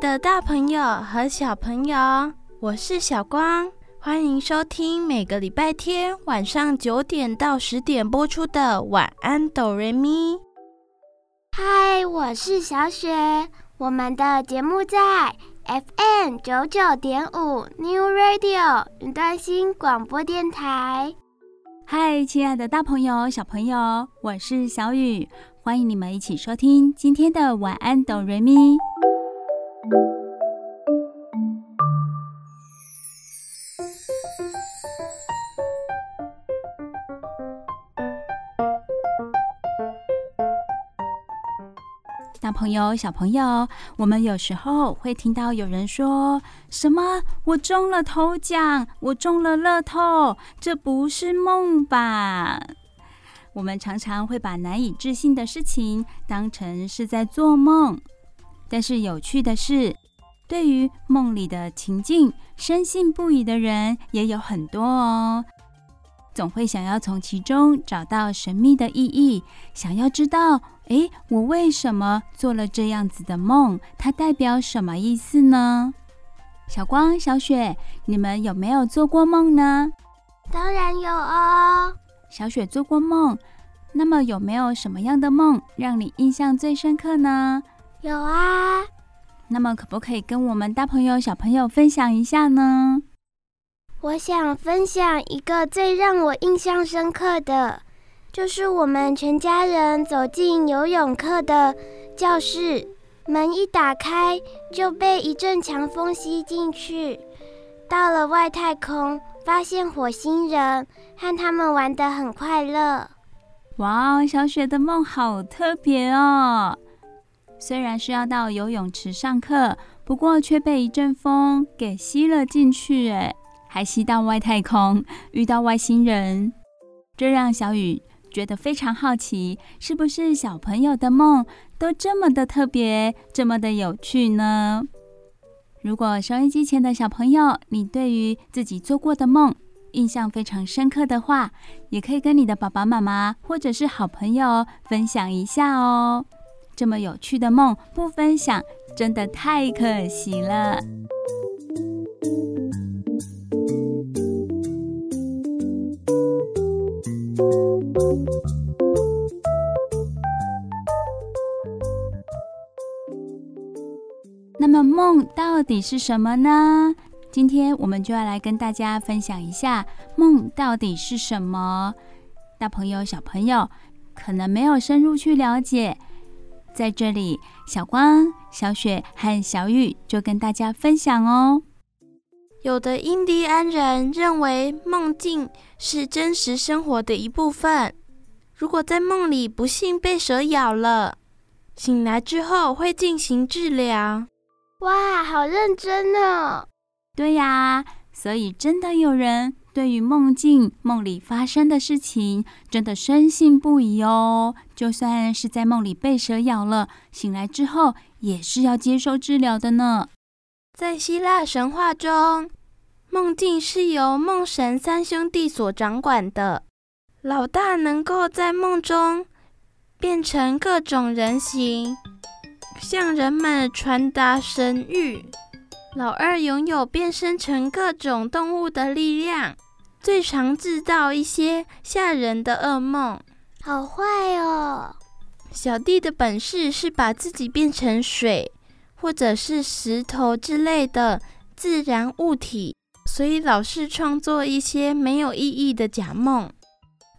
的大朋友和小朋友，我是小光，欢迎收听每个礼拜天晚上九点到十点播出的晚安哆瑞咪。嗨，我是小雪，我们的节目在 FM 九九点五 New Radio 云端新广播电台。嗨，亲爱的大朋友、小朋友，我是小雨，欢迎你们一起收听今天的晚安哆瑞咪。大朋友、小朋友，我们有时候会听到有人说什么：“我中了头奖，我中了乐透，这不是梦吧？”我们常常会把难以置信的事情当成是在做梦。但是有趣的是，对于梦里的情境，深信不疑的人也有很多哦。总会想要从其中找到神秘的意义，想要知道，诶，我为什么做了这样子的梦？它代表什么意思呢？小光、小雪，你们有没有做过梦呢？当然有哦。小雪做过梦，那么有没有什么样的梦让你印象最深刻呢？有啊，那么可不可以跟我们大朋友、小朋友分享一下呢？我想分享一个最让我印象深刻的，就是我们全家人走进游泳课的教室，门一打开就被一阵强风吸进去，到了外太空，发现火星人和他们玩得很快乐。哇，小雪的梦好特别哦！虽然是要到游泳池上课，不过却被一阵风给吸了进去，哎，还吸到外太空，遇到外星人，这让小雨觉得非常好奇，是不是小朋友的梦都这么的特别，这么的有趣呢？如果收音机前的小朋友，你对于自己做过的梦印象非常深刻的话，也可以跟你的爸爸妈妈或者是好朋友分享一下哦。这么有趣的梦不分享，真的太可惜了。那么梦到底是什么呢？今天我们就要来跟大家分享一下梦到底是什么。大朋友、小朋友可能没有深入去了解。在这里，小光、小雪和小雨就跟大家分享哦。有的印第安人认为梦境是真实生活的一部分。如果在梦里不幸被蛇咬了，醒来之后会进行治疗。哇，好认真哦！对呀，所以真的有人。对于梦境、梦里发生的事情，真的深信不疑哦。就算是在梦里被蛇咬了，醒来之后也是要接受治疗的呢。在希腊神话中，梦境是由梦神三兄弟所掌管的。老大能够在梦中变成各种人形，向人们传达神谕。老二拥有变身成各种动物的力量，最常制造一些吓人的噩梦。好坏哦！小弟的本事是把自己变成水，或者是石头之类的自然物体，所以老是创作一些没有意义的假梦。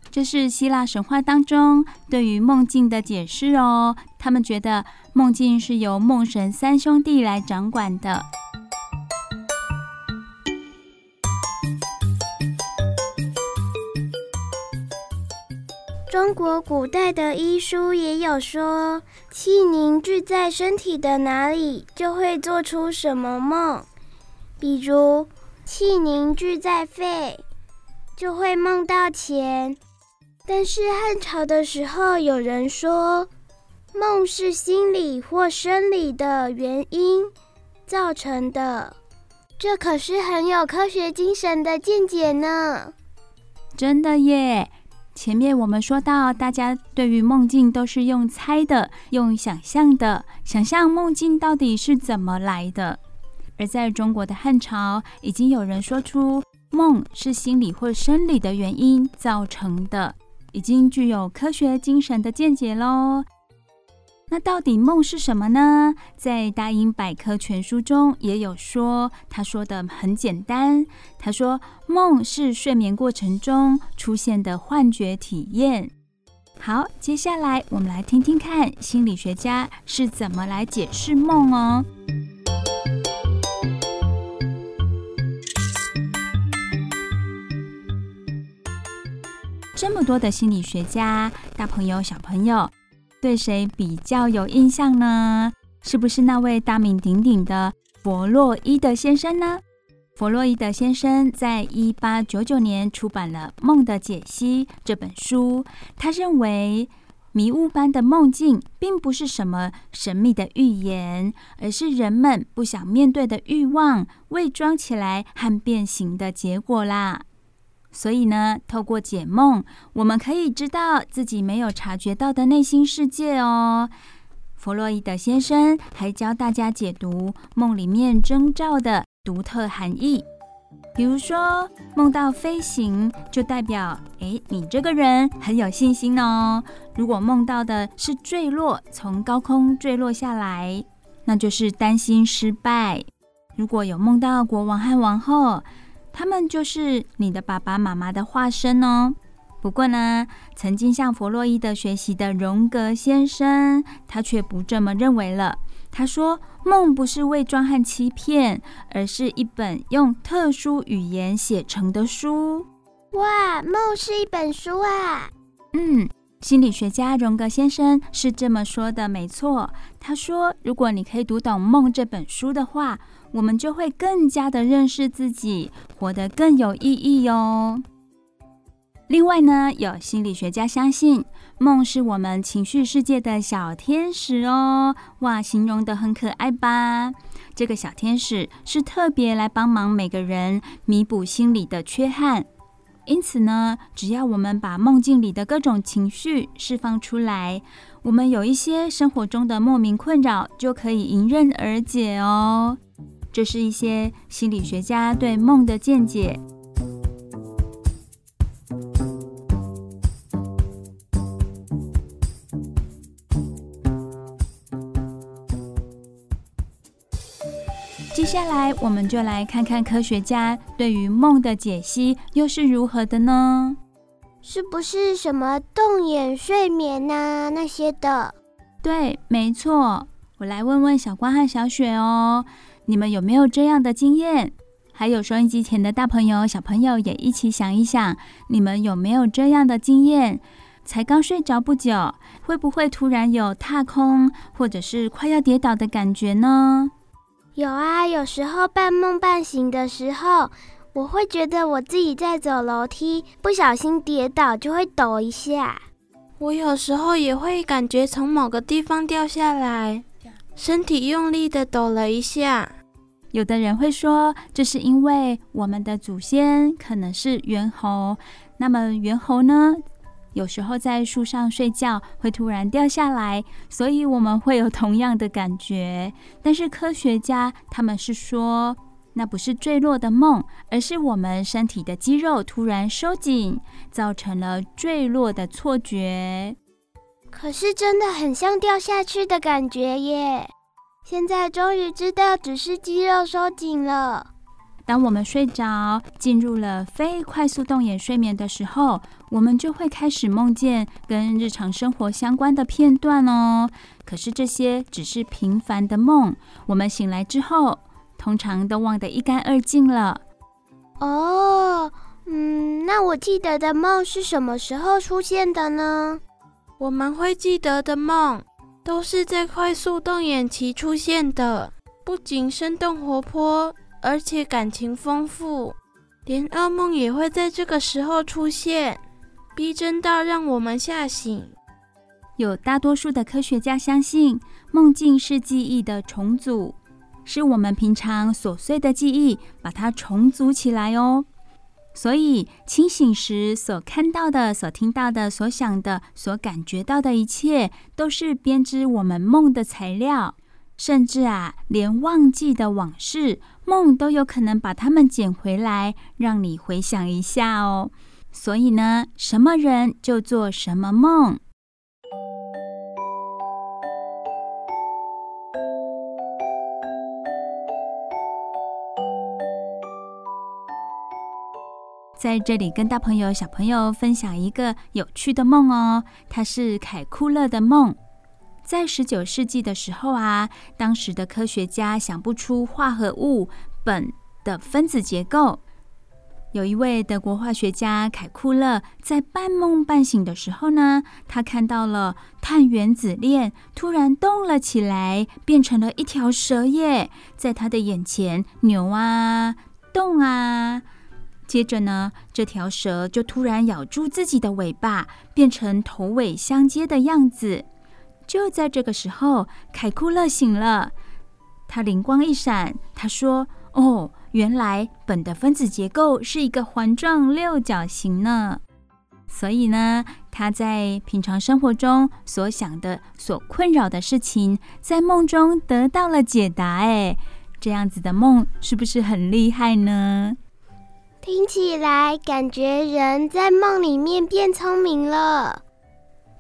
这是希腊神话当中对于梦境的解释哦。他们觉得梦境是由梦神三兄弟来掌管的。中国古代的医书也有说，气凝聚在身体的哪里，就会做出什么梦。比如，气凝聚在肺，就会梦到钱。但是汉朝的时候，有人说，梦是心理或生理的原因造成的，这可是很有科学精神的见解呢。真的耶！前面我们说到，大家对于梦境都是用猜的，用想象的，想象梦境到底是怎么来的。而在中国的汉朝，已经有人说出梦是心理或生理的原因造成的，已经具有科学精神的见解喽。那到底梦是什么呢？在《大英百科全书》中也有说，他说的很简单。他说，梦是睡眠过程中出现的幻觉体验。好，接下来我们来听听看心理学家是怎么来解释梦哦。这么多的心理学家，大朋友、小朋友。对谁比较有印象呢？是不是那位大名鼎鼎的弗洛伊德先生呢？弗洛伊德先生在一八九九年出版了《梦的解析》这本书。他认为，迷雾般的梦境并不是什么神秘的预言，而是人们不想面对的欲望伪装起来和变形的结果啦。所以呢，透过解梦，我们可以知道自己没有察觉到的内心世界哦。弗洛伊德先生还教大家解读梦里面征兆的独特含义，比如说梦到飞行，就代表诶，你这个人很有信心哦。如果梦到的是坠落，从高空坠落下来，那就是担心失败。如果有梦到国王和王后，他们就是你的爸爸妈妈的化身哦。不过呢，曾经向弗洛伊德学习的荣格先生，他却不这么认为了。他说，梦不是伪装和欺骗，而是一本用特殊语言写成的书。哇，梦是一本书啊！嗯，心理学家荣格先生是这么说的，没错。他说，如果你可以读懂《梦》这本书的话，我们就会更加的认识自己，活得更有意义哟。另外呢，有心理学家相信，梦是我们情绪世界的小天使哦。哇，形容得很可爱吧？这个小天使是特别来帮忙每个人弥补心理的缺憾。因此呢，只要我们把梦境里的各种情绪释放出来，我们有一些生活中的莫名困扰就可以迎刃而解哦。这是一些心理学家对梦的见解。接下来，我们就来看看科学家对于梦的解析又是如何的呢？是不是什么动眼睡眠啊那些的？对，没错。我来问问小光和小雪哦。你们有没有这样的经验？还有收音机前的大朋友、小朋友也一起想一想，你们有没有这样的经验？才刚睡着不久，会不会突然有踏空或者是快要跌倒的感觉呢？有啊，有时候半梦半醒的时候，我会觉得我自己在走楼梯，不小心跌倒就会抖一下。我有时候也会感觉从某个地方掉下来，身体用力的抖了一下。有的人会说，这是因为我们的祖先可能是猿猴。那么猿猴呢，有时候在树上睡觉会突然掉下来，所以我们会有同样的感觉。但是科学家他们是说，那不是坠落的梦，而是我们身体的肌肉突然收紧，造成了坠落的错觉。可是真的很像掉下去的感觉耶。现在终于知道，只是肌肉收紧了。当我们睡着，进入了非快速动眼睡眠的时候，我们就会开始梦见跟日常生活相关的片段哦。可是这些只是平凡的梦，我们醒来之后，通常都忘得一干二净了。哦，嗯，那我记得的梦是什么时候出现的呢？我们会记得的梦，都是在快速动眼期出现的，不仅生动活泼，而且感情丰富，连噩梦也会在这个时候出现，逼真到让我们吓醒。有大多数的科学家相信，梦境是记忆的重组，是我们平常琐碎的记忆把它重组起来哦。所以清醒时所看到的、所听到的、所想的、所感觉到的一切，都是编织我们梦的材料。甚至啊，连忘记的往事，梦都有可能把它们捡回来，让你回想一下哦。所以呢，什么人就做什么梦。在这里跟大朋友、小朋友分享一个有趣的梦哦，它是凯库勒的梦。在十九世纪的时候啊，当时的科学家想不出化合物苯的分子结构。有一位德国化学家凯库勒在半梦半醒的时候呢，他看到了碳原子链突然动了起来，变成了一条蛇耶，在他的眼前扭啊动啊。接着呢，这条蛇就突然咬住自己的尾巴，变成头尾相接的样子。就在这个时候，凯库勒醒了，他灵光一闪，他说：“哦，原来苯的分子结构是一个环状六角形呢。”所以呢，他在平常生活中所想的、所困扰的事情，在梦中得到了解答。哎，这样子的梦是不是很厉害呢？听起来感觉人在梦里面变聪明了。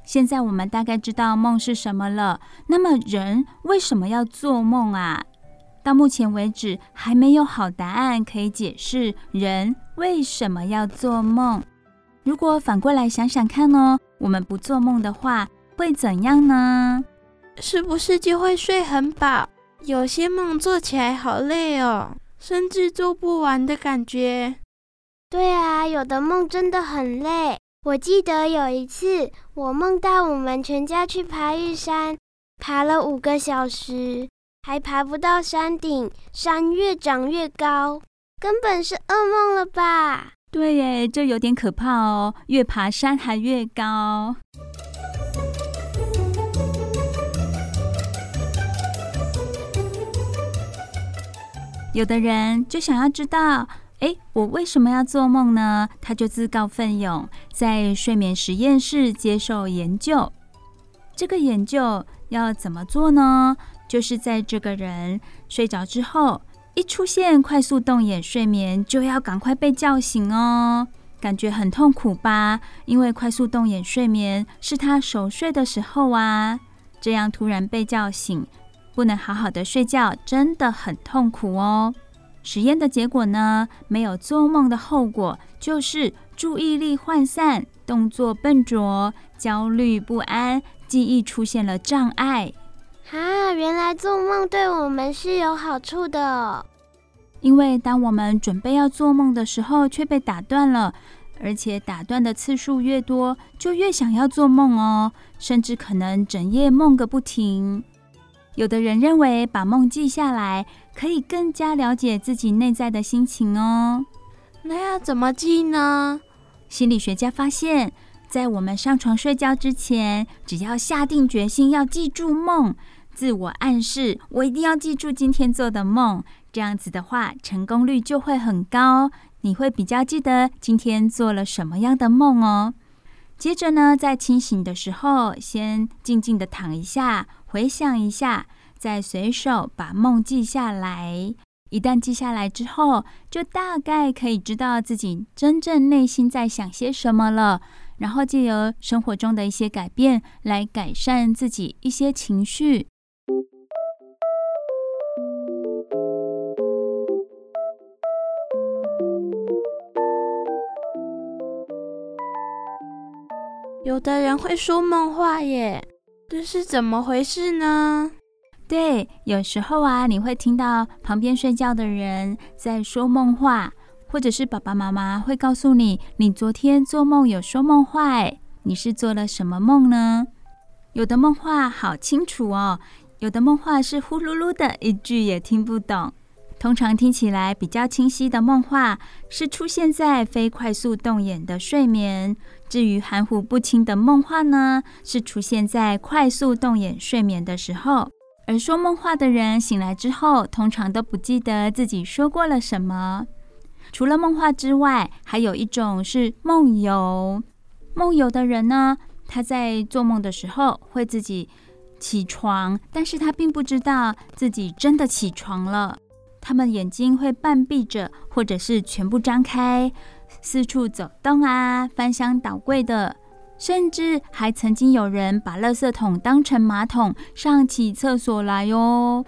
现在我们大概知道梦是什么了。那么人为什么要做梦啊？到目前为止还没有好答案可以解释人为什么要做梦。如果反过来想想看哦，我们不做梦的话会怎样呢？是不是就会睡很饱？有些梦做起来好累哦，甚至做不完的感觉。对啊，有的梦真的很累。我记得有一次，我梦到我们全家去爬玉山，爬了五个小时，还爬不到山顶，山越长越高，根本是噩梦了吧？对耶，这有点可怕哦，越爬山还越高。有的人就想要知道。诶，我为什么要做梦呢？他就自告奋勇在睡眠实验室接受研究。这个研究要怎么做呢？就是在这个人睡着之后，一出现快速动眼睡眠，就要赶快被叫醒哦。感觉很痛苦吧？因为快速动眼睡眠是他熟睡的时候啊，这样突然被叫醒，不能好好的睡觉，真的很痛苦哦。实验的结果呢，没有做梦的后果就是注意力涣散、动作笨拙、焦虑不安、记忆出现了障碍。啊，原来做梦对我们是有好处的哦。因为当我们准备要做梦的时候，却被打断了，而且打断的次数越多，就越想要做梦哦，甚至可能整夜梦个不停。有的人认为把梦记下来，可以更加了解自己内在的心情哦。那要怎么记呢？心理学家发现，在我们上床睡觉之前，只要下定决心要记住梦，自我暗示我一定要记住今天做的梦，这样子的话，成功率就会很高。你会比较记得今天做了什么样的梦哦。接着呢，在清醒的时候，先静静的躺一下，回想一下，再随手把梦记下来。一旦记下来之后，就大概可以知道自己真正内心在想些什么了。然后借由生活中的一些改变，来改善自己一些情绪。有的人会说梦话耶，这是怎么回事呢？对，有时候啊，你会听到旁边睡觉的人在说梦话，或者是爸爸妈妈会告诉你，你昨天做梦有说梦话，你是做了什么梦呢？有的梦话好清楚哦，有的梦话是呼噜噜的，一句也听不懂。通常听起来比较清晰的梦话，是出现在非快速动眼的睡眠；至于含糊不清的梦话呢，是出现在快速动眼睡眠的时候。而说梦话的人醒来之后，通常都不记得自己说过了什么。除了梦话之外，还有一种是梦游。梦游的人呢，他在做梦的时候会自己起床，但是他并不知道自己真的起床了。他们眼睛会半闭着，或者是全部张开，四处走动啊，翻箱倒柜的，甚至还曾经有人把垃圾桶当成马桶上起厕所来哟。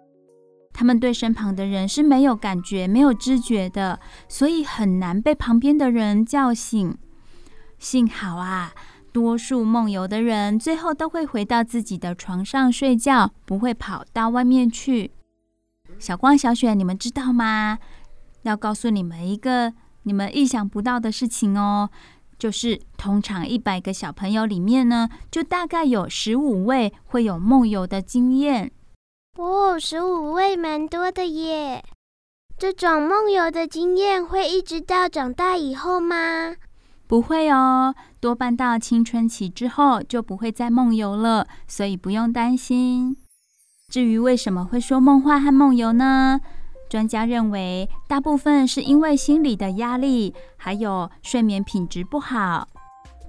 他们对身旁的人是没有感觉、没有知觉的，所以很难被旁边的人叫醒。幸好啊，多数梦游的人最后都会回到自己的床上睡觉，不会跑到外面去。小光、小雪，你们知道吗？要告诉你们一个你们意想不到的事情哦，就是通常一百个小朋友里面呢，就大概有十五位会有梦游的经验。哦，十五位蛮多的耶！这种梦游的经验会一直到长大以后吗？不会哦，多半到青春期之后就不会再梦游了，所以不用担心。至于为什么会说梦话和梦游呢？专家认为，大部分是因为心理的压力，还有睡眠品质不好。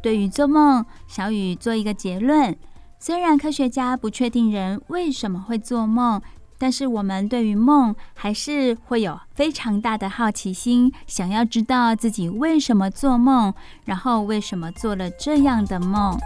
对于做梦，小雨做一个结论：虽然科学家不确定人为什么会做梦，但是我们对于梦还是会有非常大的好奇心，想要知道自己为什么做梦，然后为什么做了这样的梦。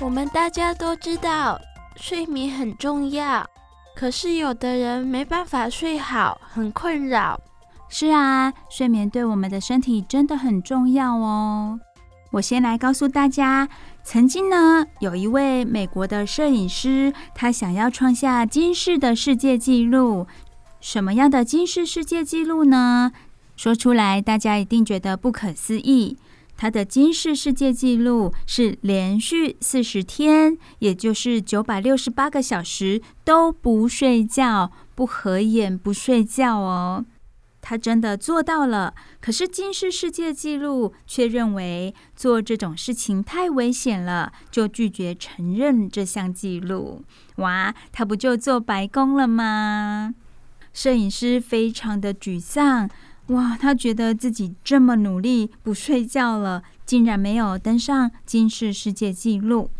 我们大家都知道睡眠很重要，可是有的人没办法睡好，很困扰。是啊，睡眠对我们的身体真的很重要哦。我先来告诉大家，曾经呢，有一位美国的摄影师，他想要创下金氏的世界纪录。什么样的金氏世界纪录呢？说出来大家一定觉得不可思议。他的金氏世界纪录是连续四十天，也就是九百六十八个小时都不睡觉、不合眼、不睡觉哦。他真的做到了，可是金氏世界纪录却认为做这种事情太危险了，就拒绝承认这项纪录。哇，他不就做白工了吗？摄影师非常的沮丧。哇，他觉得自己这么努力不睡觉了，竟然没有登上金氏世界纪录。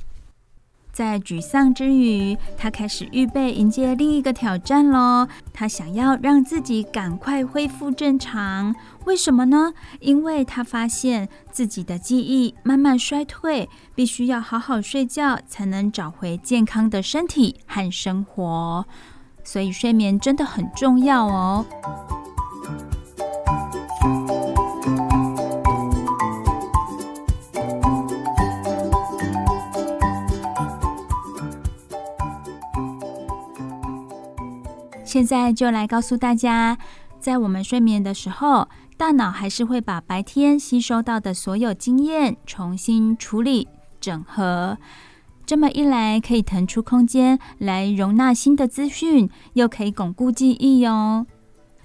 在沮丧之余，他开始预备迎接另一个挑战喽。他想要让自己赶快恢复正常。为什么呢？因为他发现自己的记忆慢慢衰退，必须要好好睡觉才能找回健康的身体和生活。所以睡眠真的很重要哦。现在就来告诉大家，在我们睡眠的时候，大脑还是会把白天吸收到的所有经验重新处理、整合。这么一来，可以腾出空间来容纳新的资讯，又可以巩固记忆哟。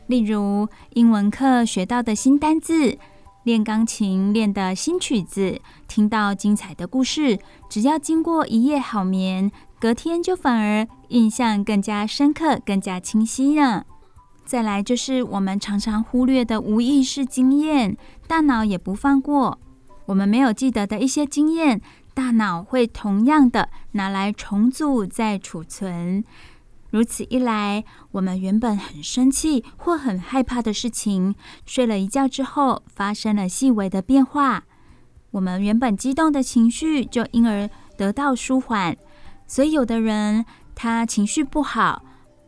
例如，英文课学到的新单字，练钢琴练的新曲子，听到精彩的故事，只要经过一夜好眠，隔天就反而印象更加深刻、更加清晰了。再来就是我们常常忽略的无意识经验，大脑也不放过。我们没有记得的一些经验，大脑会同样的拿来重组再储存。如此一来，我们原本很生气或很害怕的事情，睡了一觉之后发生了细微的变化，我们原本激动的情绪就因而得到舒缓。所以，有的人他情绪不好，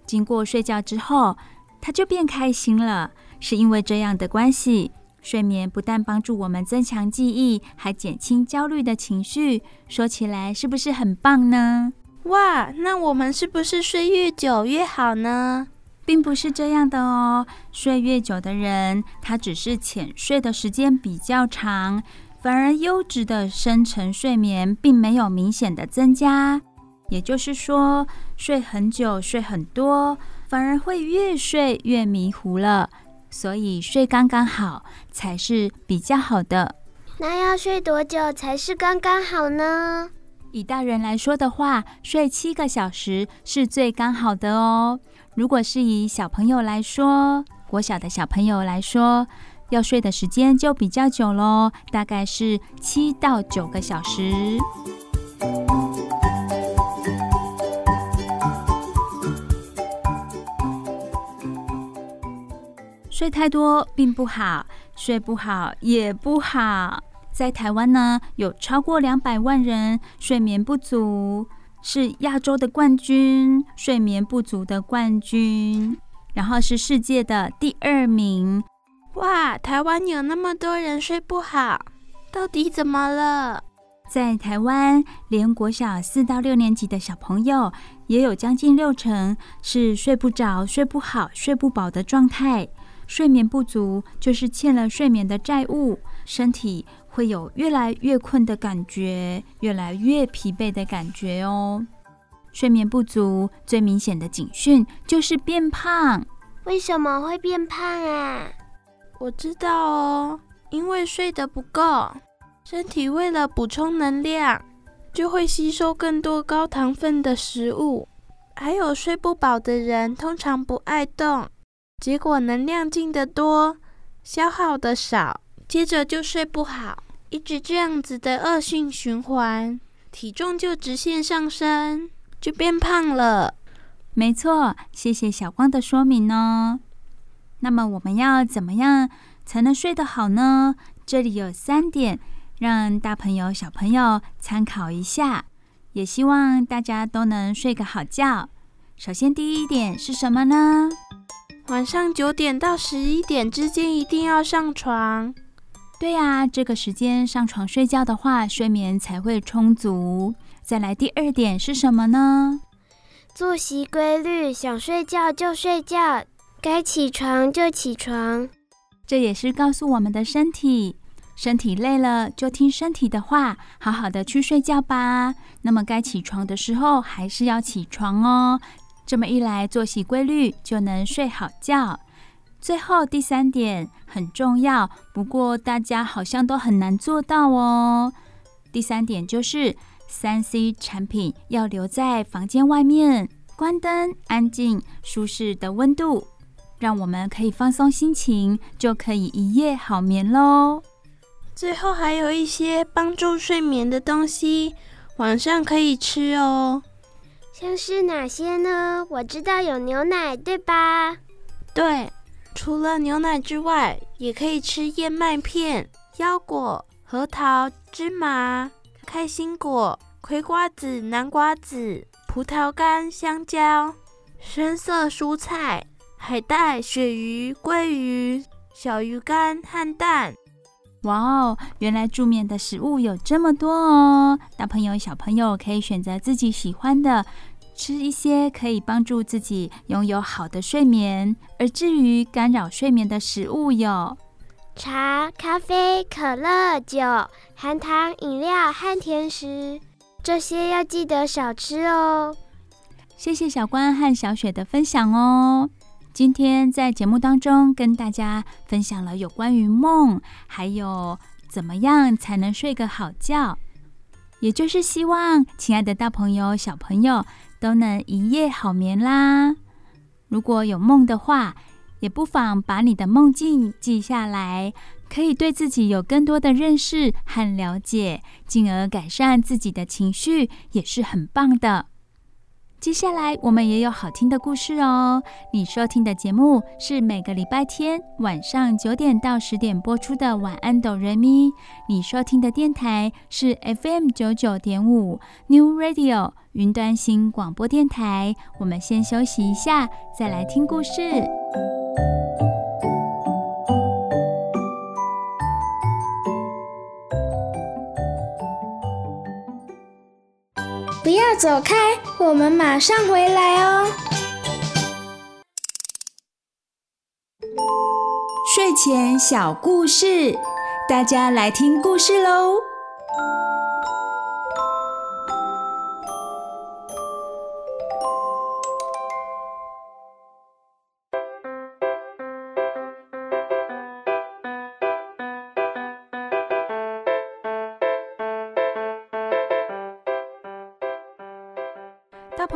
经过睡觉之后，他就变开心了，是因为这样的关系。睡眠不但帮助我们增强记忆，还减轻焦虑的情绪。说起来是不是很棒呢？哇，那我们是不是睡越久越好呢？并不是这样的哦。睡越久的人，他只是浅睡的时间比较长，反而优质的深层睡眠并没有明显的增加。也就是说，睡很久、睡很多，反而会越睡越迷糊了。所以睡刚刚好才是比较好的。那要睡多久才是刚刚好呢？以大人来说的话，睡七个小时是最刚好的哦。如果是以小朋友来说，国小的小朋友来说，要睡的时间就比较久喽，大概是七到九个小时。睡太多并不好，睡不好也不好。在台湾呢，有超过两百万人睡眠不足，是亚洲的冠军，睡眠不足的冠军，然后是世界的第二名。哇，台湾有那么多人睡不好，到底怎么了？在台湾，连国小四到六年级的小朋友，也有将近六成是睡不着、睡不好、睡不饱的状态。睡眠不足就是欠了睡眠的债务，身体会有越来越困的感觉，越来越疲惫的感觉哦。睡眠不足最明显的警讯就是变胖。为什么会变胖啊？我知道哦，因为睡得不够，身体为了补充能量，就会吸收更多高糖分的食物。还有睡不饱的人，通常不爱动。结果能量进得多，消耗的少，接着就睡不好，一直这样子的恶性循环，体重就直线上升，就变胖了。没错，谢谢小光的说明哦。那么我们要怎么样才能睡得好呢？这里有三点，让大朋友小朋友参考一下，也希望大家都能睡个好觉。首先第一点是什么呢？晚上九点到十一点之间一定要上床。对呀，这个时间上床睡觉的话，睡眠才会充足。再来第二点是什么呢？作息规律，想睡觉就睡觉，该起床就起床。这也是告诉我们的身体，身体累了就听身体的话，好好的去睡觉吧。那么该起床的时候还是要起床哦。这么一来，作息规律就能睡好觉。最后第三点很重要，不过大家好像都很难做到哦。第三点就是三 C 产品要留在房间外面，关灯、安静、舒适的温度，让我们可以放松心情，就可以一夜好眠喽。最后还有一些帮助睡眠的东西，晚上可以吃哦。像是哪些呢？我知道有牛奶，对吧？对，除了牛奶之外，也可以吃燕麦片、腰果、核桃、芝麻、开心果、葵瓜子、南瓜子、葡萄干、香蕉、深色蔬菜、海带、鳕鱼、鲑鱼、小鱼干和蛋。哇哦，原来助眠的食物有这么多哦！大朋友、小朋友可以选择自己喜欢的。吃一些可以帮助自己拥有好的睡眠，而至于干扰睡眠的食物有茶、咖啡、可乐、酒、含糖饮料和甜食，这些要记得少吃哦。谢谢小关和小雪的分享哦。今天在节目当中跟大家分享了有关于梦，还有怎么样才能睡个好觉，也就是希望亲爱的大朋友、小朋友。都能一夜好眠啦！如果有梦的话，也不妨把你的梦境记下来，可以对自己有更多的认识和了解，进而改善自己的情绪，也是很棒的。接下来我们也有好听的故事哦。你收听的节目是每个礼拜天晚上九点到十点播出的《晚安，哆瑞咪》。你收听的电台是 FM 九九点五 New Radio 云端新广播电台。我们先休息一下，再来听故事。不要走开，我们马上回来哦。睡前小故事，大家来听故事喽。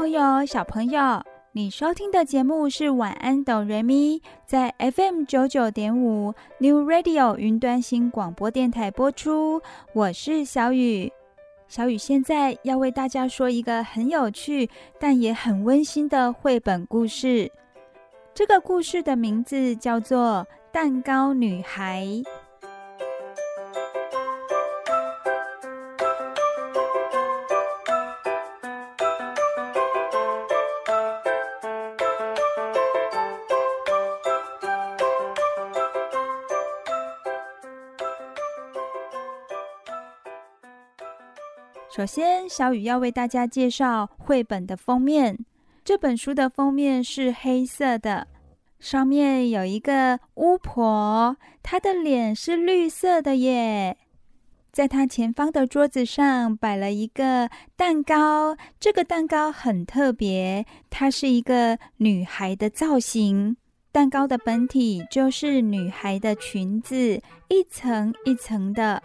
朋友、小朋友，你收听的节目是《晚安，哆瑞咪》，在 FM 九九点五 New Radio 云端新广播电台播出。我是小雨，小雨现在要为大家说一个很有趣但也很温馨的绘本故事。这个故事的名字叫做《蛋糕女孩》。首先，小雨要为大家介绍绘本的封面。这本书的封面是黑色的，上面有一个巫婆，她的脸是绿色的耶。在她前方的桌子上摆了一个蛋糕，这个蛋糕很特别，它是一个女孩的造型。蛋糕的本体就是女孩的裙子，一层一层的。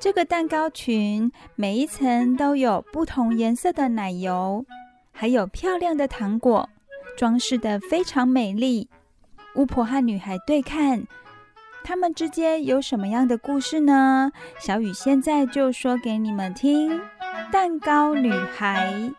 这个蛋糕裙每一层都有不同颜色的奶油，还有漂亮的糖果，装饰的非常美丽。巫婆和女孩对看，他们之间有什么样的故事呢？小雨现在就说给你们听：蛋糕女孩。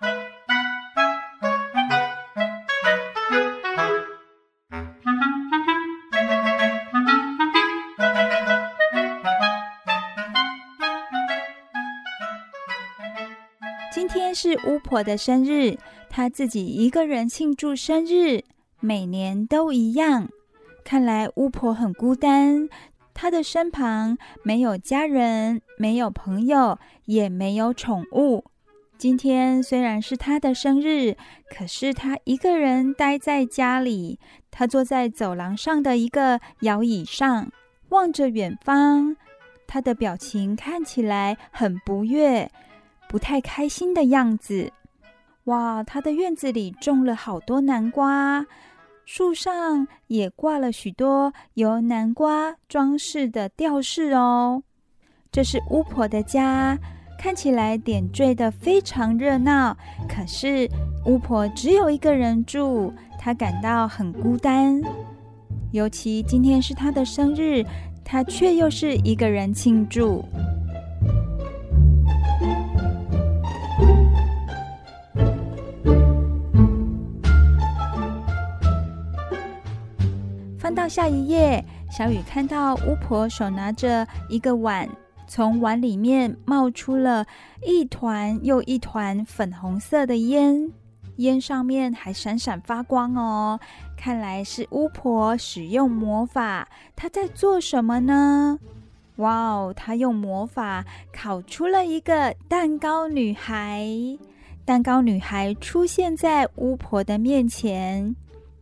是巫婆的生日，她自己一个人庆祝生日，每年都一样。看来巫婆很孤单，她的身旁没有家人，没有朋友，也没有宠物。今天虽然是她的生日，可是她一个人待在家里。她坐在走廊上的一个摇椅上，望着远方。她的表情看起来很不悦。不太开心的样子。哇，他的院子里种了好多南瓜，树上也挂了许多由南瓜装饰的吊饰哦。这是巫婆的家，看起来点缀得非常热闹。可是巫婆只有一个人住，她感到很孤单。尤其今天是她的生日，她却又是一个人庆祝。翻到下一页，小雨看到巫婆手拿着一个碗，从碗里面冒出了一团又一团粉红色的烟，烟上面还闪闪发光哦。看来是巫婆使用魔法，她在做什么呢？哇哦，她用魔法烤出了一个蛋糕女孩。蛋糕女孩出现在巫婆的面前。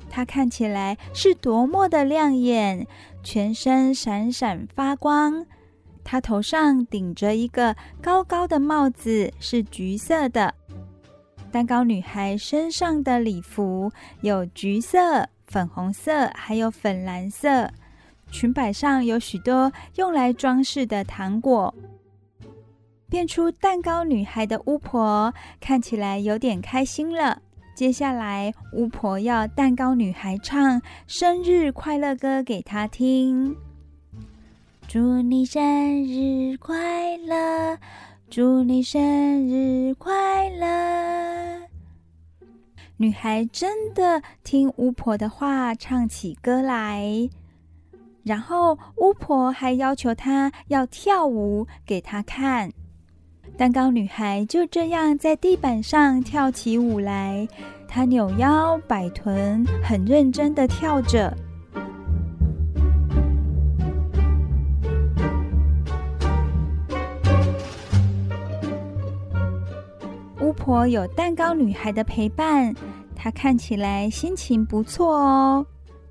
她看起来是多么的亮眼，全身闪闪发光。她头上顶着一个高高的帽子，是橘色的。蛋糕女孩身上的礼服有橘色、粉红色，还有粉蓝色。裙摆上有许多用来装饰的糖果。变出蛋糕女孩的巫婆看起来有点开心了。接下来，巫婆要蛋糕女孩唱生日快乐歌给她听。祝你生日快乐，祝你生日快乐。女孩真的听巫婆的话，唱起歌来。然后，巫婆还要求她要跳舞给她看。蛋糕女孩就这样在地板上跳起舞来，她扭腰摆臀，很认真的跳着。巫婆有蛋糕女孩的陪伴，她看起来心情不错哦。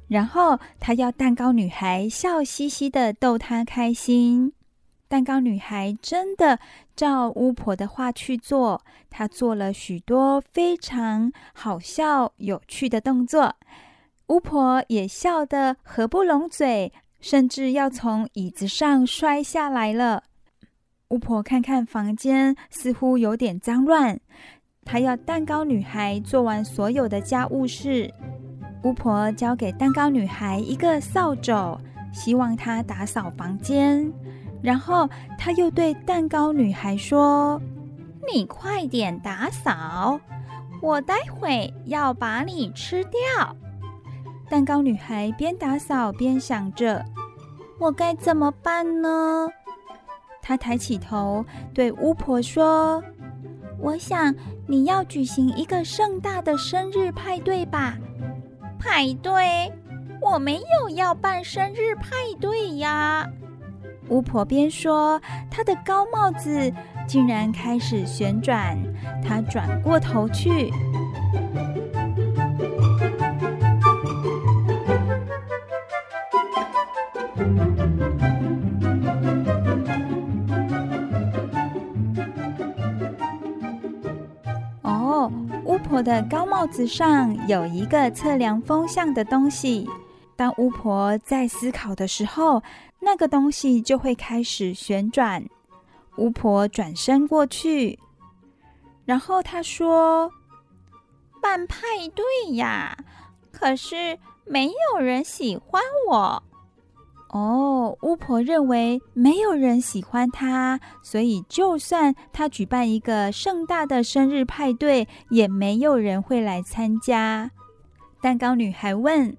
然后她要蛋糕女孩笑嘻嘻的逗她开心。蛋糕女孩真的照巫婆的话去做，她做了许多非常好笑、有趣的动作。巫婆也笑得合不拢嘴，甚至要从椅子上摔下来了。巫婆看看房间，似乎有点脏乱。她要蛋糕女孩做完所有的家务事。巫婆交给蛋糕女孩一个扫帚，希望她打扫房间。然后，她又对蛋糕女孩说：“你快点打扫，我待会要把你吃掉。”蛋糕女孩边打扫边想着：“我该怎么办呢？”她抬起头对巫婆说：“我想你要举行一个盛大的生日派对吧？”派对？我没有要办生日派对呀。巫婆边说，她的高帽子竟然开始旋转。她转过头去。哦，巫婆的高帽子上有一个测量风向的东西。当巫婆在思考的时候，那个东西就会开始旋转。巫婆转身过去，然后她说：“办派对呀，可是没有人喜欢我。”哦，巫婆认为没有人喜欢她，所以就算她举办一个盛大的生日派对，也没有人会来参加。蛋糕女孩问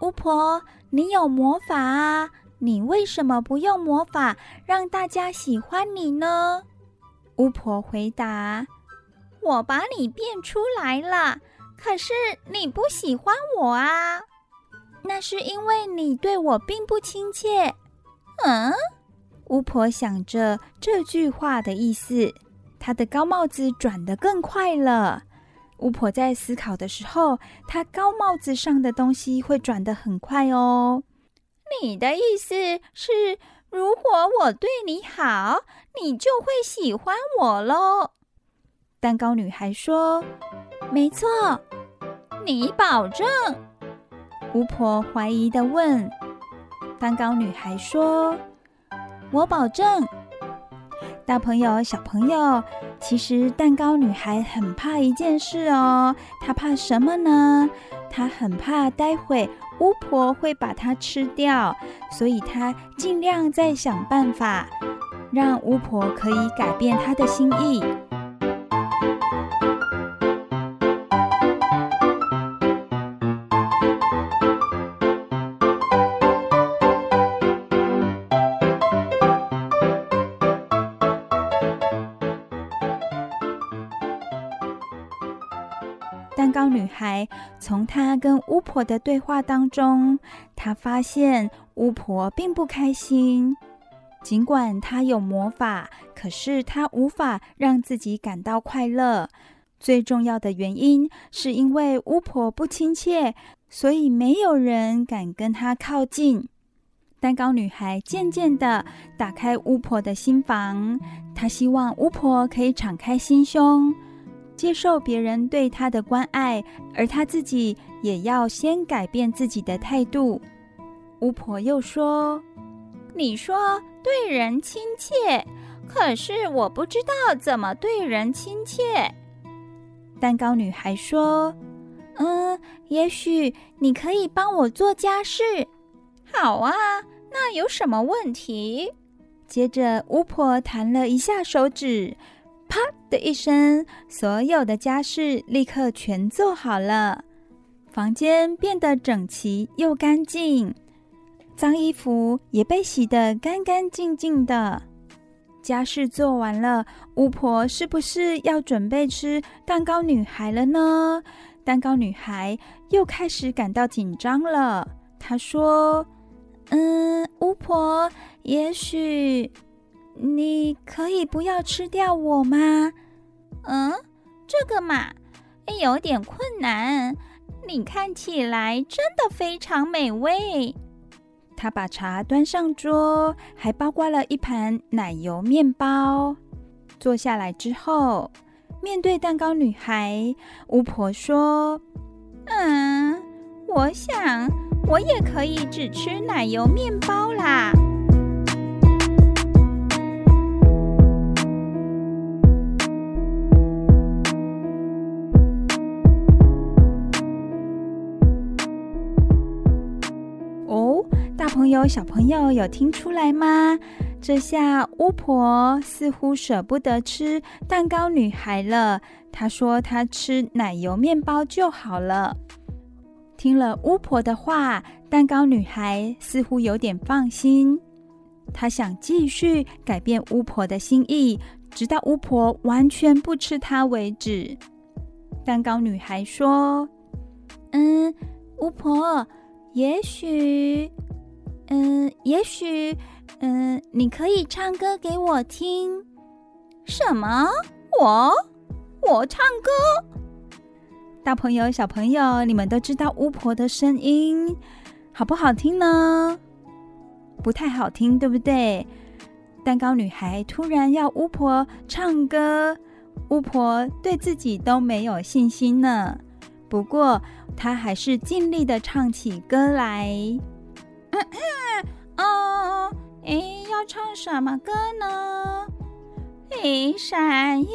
巫婆：“你有魔法啊？”你为什么不用魔法让大家喜欢你呢？巫婆回答：“我把你变出来了，可是你不喜欢我啊。那是因为你对我并不亲切。”嗯，巫婆想着这句话的意思，她的高帽子转得更快了。巫婆在思考的时候，她高帽子上的东西会转得很快哦。你的意思是，如果我对你好，你就会喜欢我喽？蛋糕女孩说：“没错，你保证？”巫婆怀疑地问。蛋糕女孩说：“我保证。”大朋友、小朋友，其实蛋糕女孩很怕一件事哦。她怕什么呢？她很怕待会巫婆会把她吃掉，所以她尽量在想办法，让巫婆可以改变她的心意。女孩从她跟巫婆的对话当中，她发现巫婆并不开心。尽管她有魔法，可是她无法让自己感到快乐。最重要的原因是因为巫婆不亲切，所以没有人敢跟她靠近。蛋糕女孩渐渐地打开巫婆的心房，她希望巫婆可以敞开心胸。接受别人对他的关爱，而他自己也要先改变自己的态度。巫婆又说：“你说对人亲切，可是我不知道怎么对人亲切。”蛋糕女孩说：“嗯，也许你可以帮我做家事。”“好啊，那有什么问题？”接着，巫婆弹了一下手指。啪的一声，所有的家事立刻全做好了，房间变得整齐又干净，脏衣服也被洗得干干净净的。家事做完了，巫婆是不是要准备吃蛋糕女孩了呢？蛋糕女孩又开始感到紧张了。她说：“嗯，巫婆，也许……”你可以不要吃掉我吗？嗯，这个嘛，有点困难。你看起来真的非常美味。他把茶端上桌，还包括了一盘奶油面包。坐下来之后，面对蛋糕女孩，巫婆说：“嗯，我想我也可以只吃奶油面包啦。”友，小朋友有听出来吗？这下巫婆似乎舍不得吃蛋糕女孩了。她说她吃奶油面包就好了。听了巫婆的话，蛋糕女孩似乎有点放心。她想继续改变巫婆的心意，直到巫婆完全不吃她为止。蛋糕女孩说：“嗯，巫婆，也许……”嗯，也许，嗯，你可以唱歌给我听。什么？我？我唱歌？大朋友、小朋友，你们都知道巫婆的声音好不好听呢？不太好听，对不对？蛋糕女孩突然要巫婆唱歌，巫婆对自己都没有信心呢。不过，她还是尽力的唱起歌来。哦，哎，要唱什么歌呢？一闪一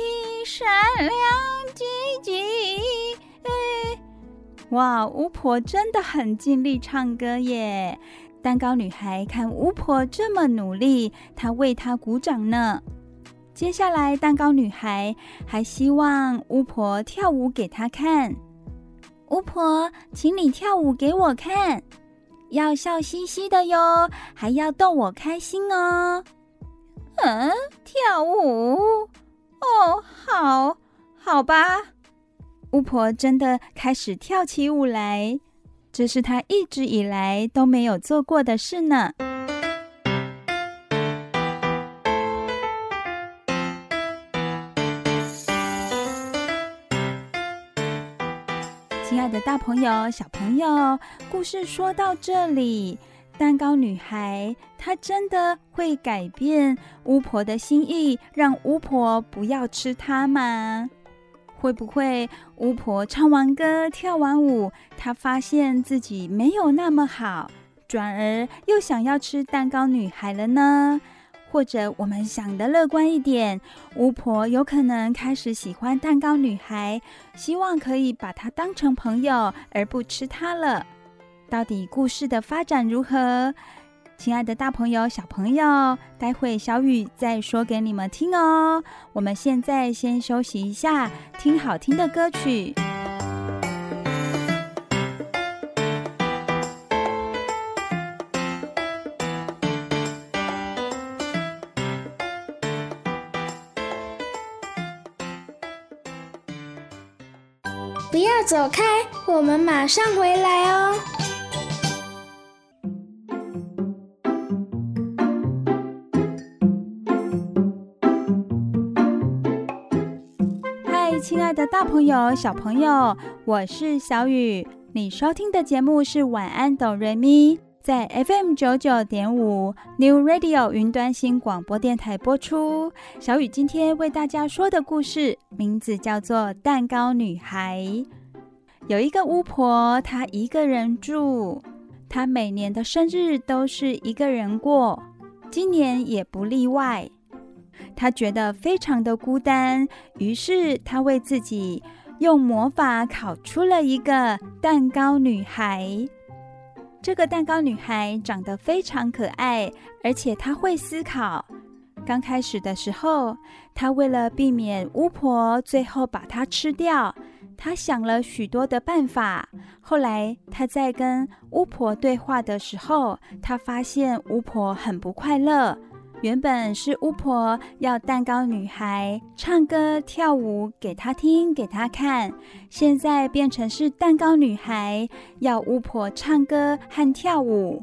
闪亮晶晶。哎，哇，巫婆真的很尽力唱歌耶！蛋糕女孩看巫婆这么努力，她为她鼓掌呢。接下来，蛋糕女孩还希望巫婆跳舞给她看。巫婆，请你跳舞给我看。要笑嘻嘻的哟，还要逗我开心哦。嗯，跳舞？哦，好，好吧。巫婆真的开始跳起舞来，这是她一直以来都没有做过的事呢。爱的大朋友、小朋友，故事说到这里，蛋糕女孩她真的会改变巫婆的心意，让巫婆不要吃她吗？会不会巫婆唱完歌、跳完舞，她发现自己没有那么好，转而又想要吃蛋糕女孩了呢？或者我们想的乐观一点，巫婆有可能开始喜欢蛋糕女孩，希望可以把她当成朋友，而不吃她了。到底故事的发展如何？亲爱的大朋友、小朋友，待会小雨再说给你们听哦。我们现在先休息一下，听好听的歌曲。走开，我们马上回来哦。嗨，亲爱的大朋友、小朋友，我是小雨。你收听的节目是晚安哆瑞咪，在 FM 九九点五 New Radio 云端新广播电台播出。小雨今天为大家说的故事名字叫做《蛋糕女孩》。有一个巫婆，她一个人住，她每年的生日都是一个人过，今年也不例外。她觉得非常的孤单，于是她为自己用魔法烤出了一个蛋糕女孩。这个蛋糕女孩长得非常可爱，而且她会思考。刚开始的时候，他为了避免巫婆最后把她吃掉，他想了许多的办法。后来，他在跟巫婆对话的时候，他发现巫婆很不快乐。原本是巫婆要蛋糕女孩唱歌跳舞给她听，给她看，现在变成是蛋糕女孩要巫婆唱歌和跳舞，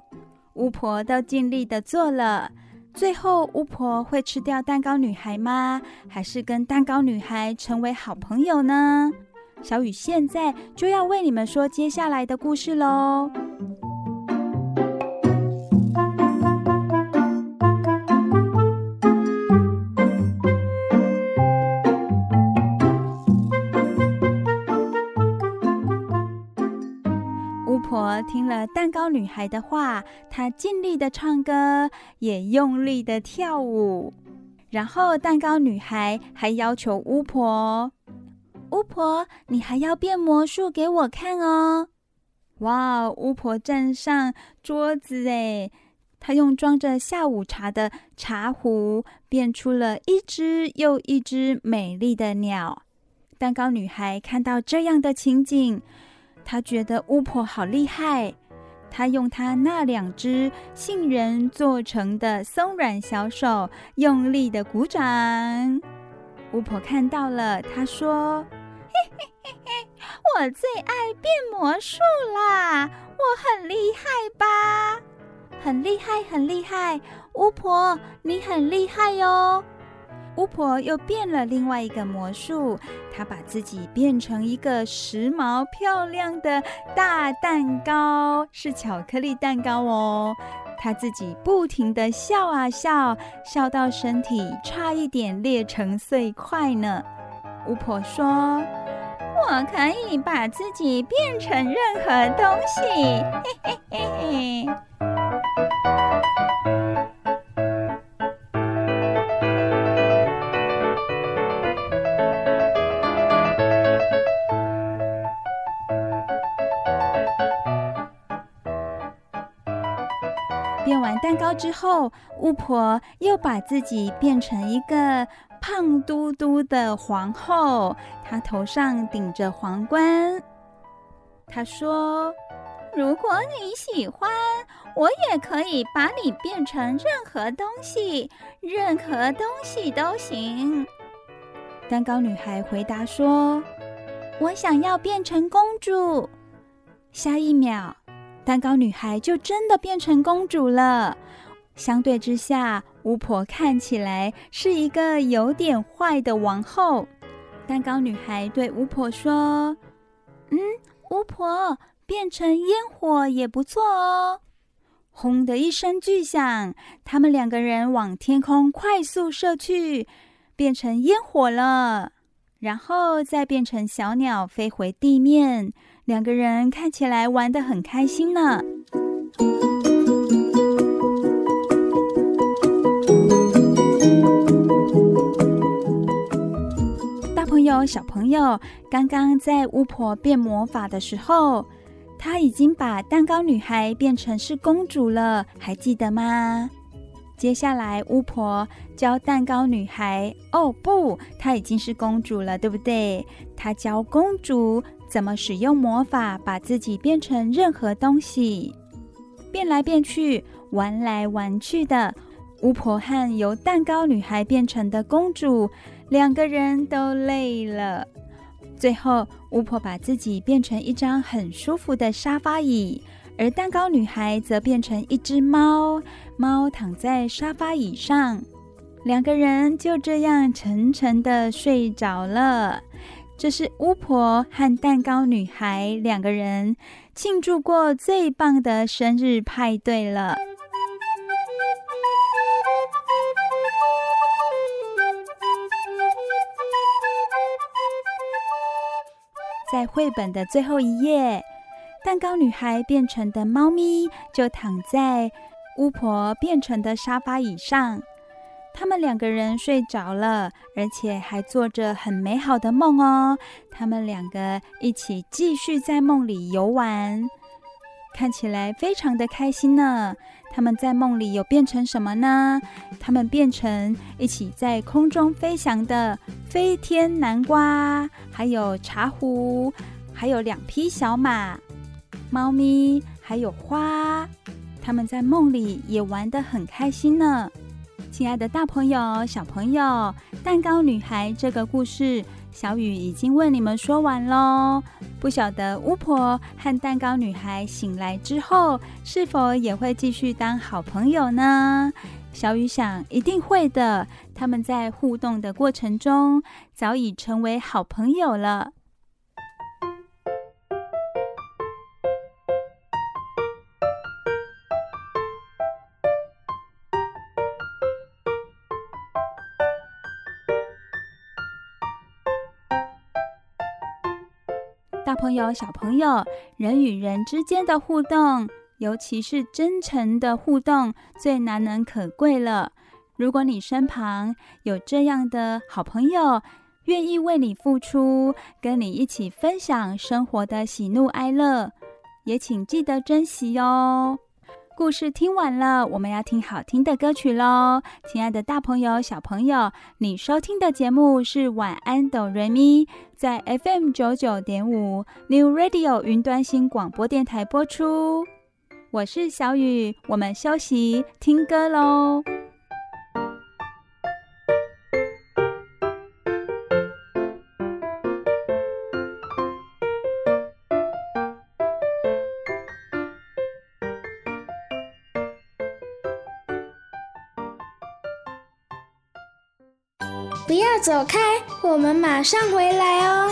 巫婆都尽力的做了，最后巫婆会吃掉蛋糕女孩吗？还是跟蛋糕女孩成为好朋友呢？小雨现在就要为你们说接下来的故事喽。听了蛋糕女孩的话，她尽力的唱歌，也用力的跳舞。然后蛋糕女孩还要求巫婆。巫婆，你还要变魔术给我看哦！哇，巫婆站上桌子哎，她用装着下午茶的茶壶变出了一只又一只美丽的鸟。蛋糕女孩看到这样的情景，她觉得巫婆好厉害。她用她那两只杏仁做成的松软小手用力的鼓掌。巫婆看到了，她说。嘿嘿嘿嘿，我最爱变魔术啦！我很厉害吧？很厉害，很厉害！巫婆，你很厉害哟！巫婆又变了另外一个魔术，她把自己变成一个时髦漂亮的大蛋糕，是巧克力蛋糕哦。她自己不停地笑啊笑，笑到身体差一点裂成碎块呢。巫婆说。我可以把自己变成任何东西，嘿嘿嘿。之后，巫婆又把自己变成一个。胖嘟嘟的皇后，她头上顶着皇冠。她说：“如果你喜欢，我也可以把你变成任何东西，任何东西都行。”蛋糕女孩回答说：“我想要变成公主。”下一秒，蛋糕女孩就真的变成公主了。相对之下，巫婆看起来是一个有点坏的王后。蛋糕女孩对巫婆说：“嗯，巫婆变成烟火也不错哦。”轰的一声巨响，他们两个人往天空快速射去，变成烟火了，然后再变成小鸟飞回地面。两个人看起来玩得很开心呢。小朋友刚刚在巫婆变魔法的时候，她已经把蛋糕女孩变成是公主了，还记得吗？接下来巫婆教蛋糕女孩，哦不，她已经是公主了，对不对？她教公主怎么使用魔法，把自己变成任何东西，变来变去，玩来玩去的。巫婆和由蛋糕女孩变成的公主。两个人都累了，最后巫婆把自己变成一张很舒服的沙发椅，而蛋糕女孩则变成一只猫，猫躺在沙发椅上，两个人就这样沉沉的睡着了。这是巫婆和蛋糕女孩两个人庆祝过最棒的生日派对了。在绘本的最后一页，蛋糕女孩变成的猫咪就躺在巫婆变成的沙发椅上。他们两个人睡着了，而且还做着很美好的梦哦。他们两个一起继续在梦里游玩，看起来非常的开心呢。他们在梦里有变成什么呢？他们变成一起在空中飞翔的飞天南瓜，还有茶壶，还有两匹小马、猫咪，还有花。他们在梦里也玩得很开心呢。亲爱的大朋友、小朋友，蛋糕女孩这个故事，小雨已经为你们说完喽。不晓得巫婆和蛋糕女孩醒来之后，是否也会继续当好朋友呢？小雨想，一定会的。他们在互动的过程中，早已成为好朋友了。朋友、小朋友，人与人之间的互动，尤其是真诚的互动，最难能可贵了。如果你身旁有这样的好朋友，愿意为你付出，跟你一起分享生活的喜怒哀乐，也请记得珍惜哦。故事听完了，我们要听好听的歌曲喽。亲爱的大朋友、小朋友，你收听的节目是晚安哆瑞咪，在 FM 九九点五 New Radio 云端新广播电台播出。我是小雨，我们休息听歌喽。走开，我们马上回来哦。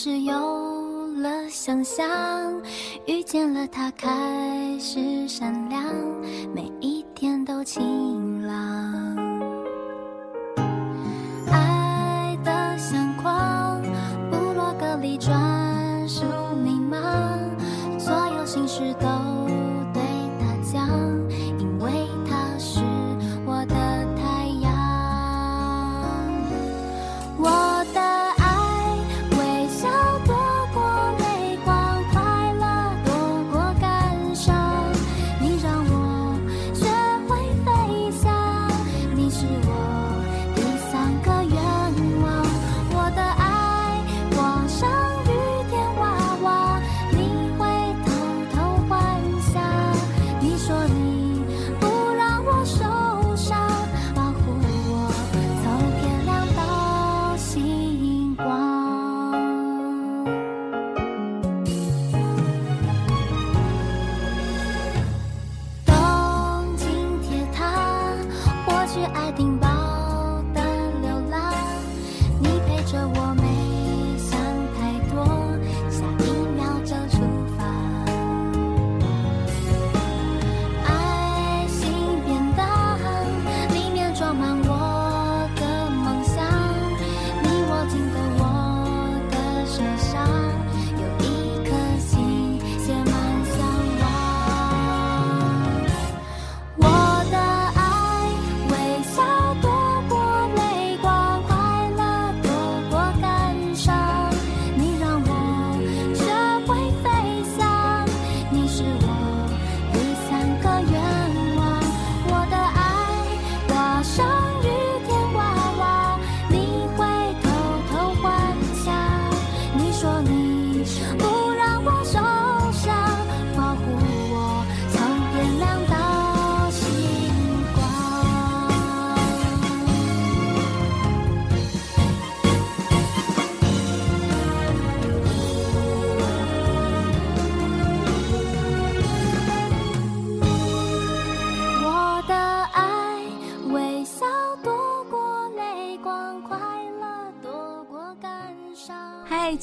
是有了想象，遇见了他，开始闪亮，每一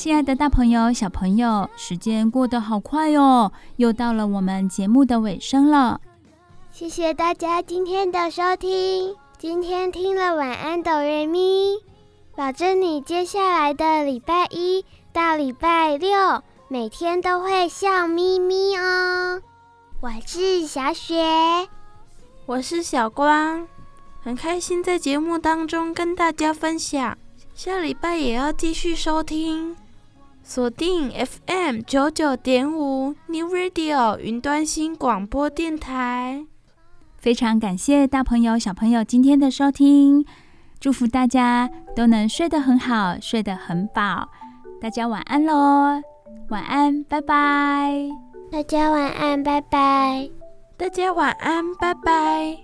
亲爱的大朋友、小朋友，时间过得好快哦，又到了我们节目的尾声了。谢谢大家今天的收听，今天听了晚安哆瑞咪，保证你接下来的礼拜一到礼拜六每天都会笑眯眯哦。我是小雪，我是小光，很开心在节目当中跟大家分享。下礼拜也要继续收听，锁定 FM 九九点五 New Radio 云端新广播电台。非常感谢大朋友、小朋友今天的收听，祝福大家都能睡得很好，睡得很饱。大家晚安喽，晚安，拜拜。大家晚安，拜拜。大家晚安，拜拜。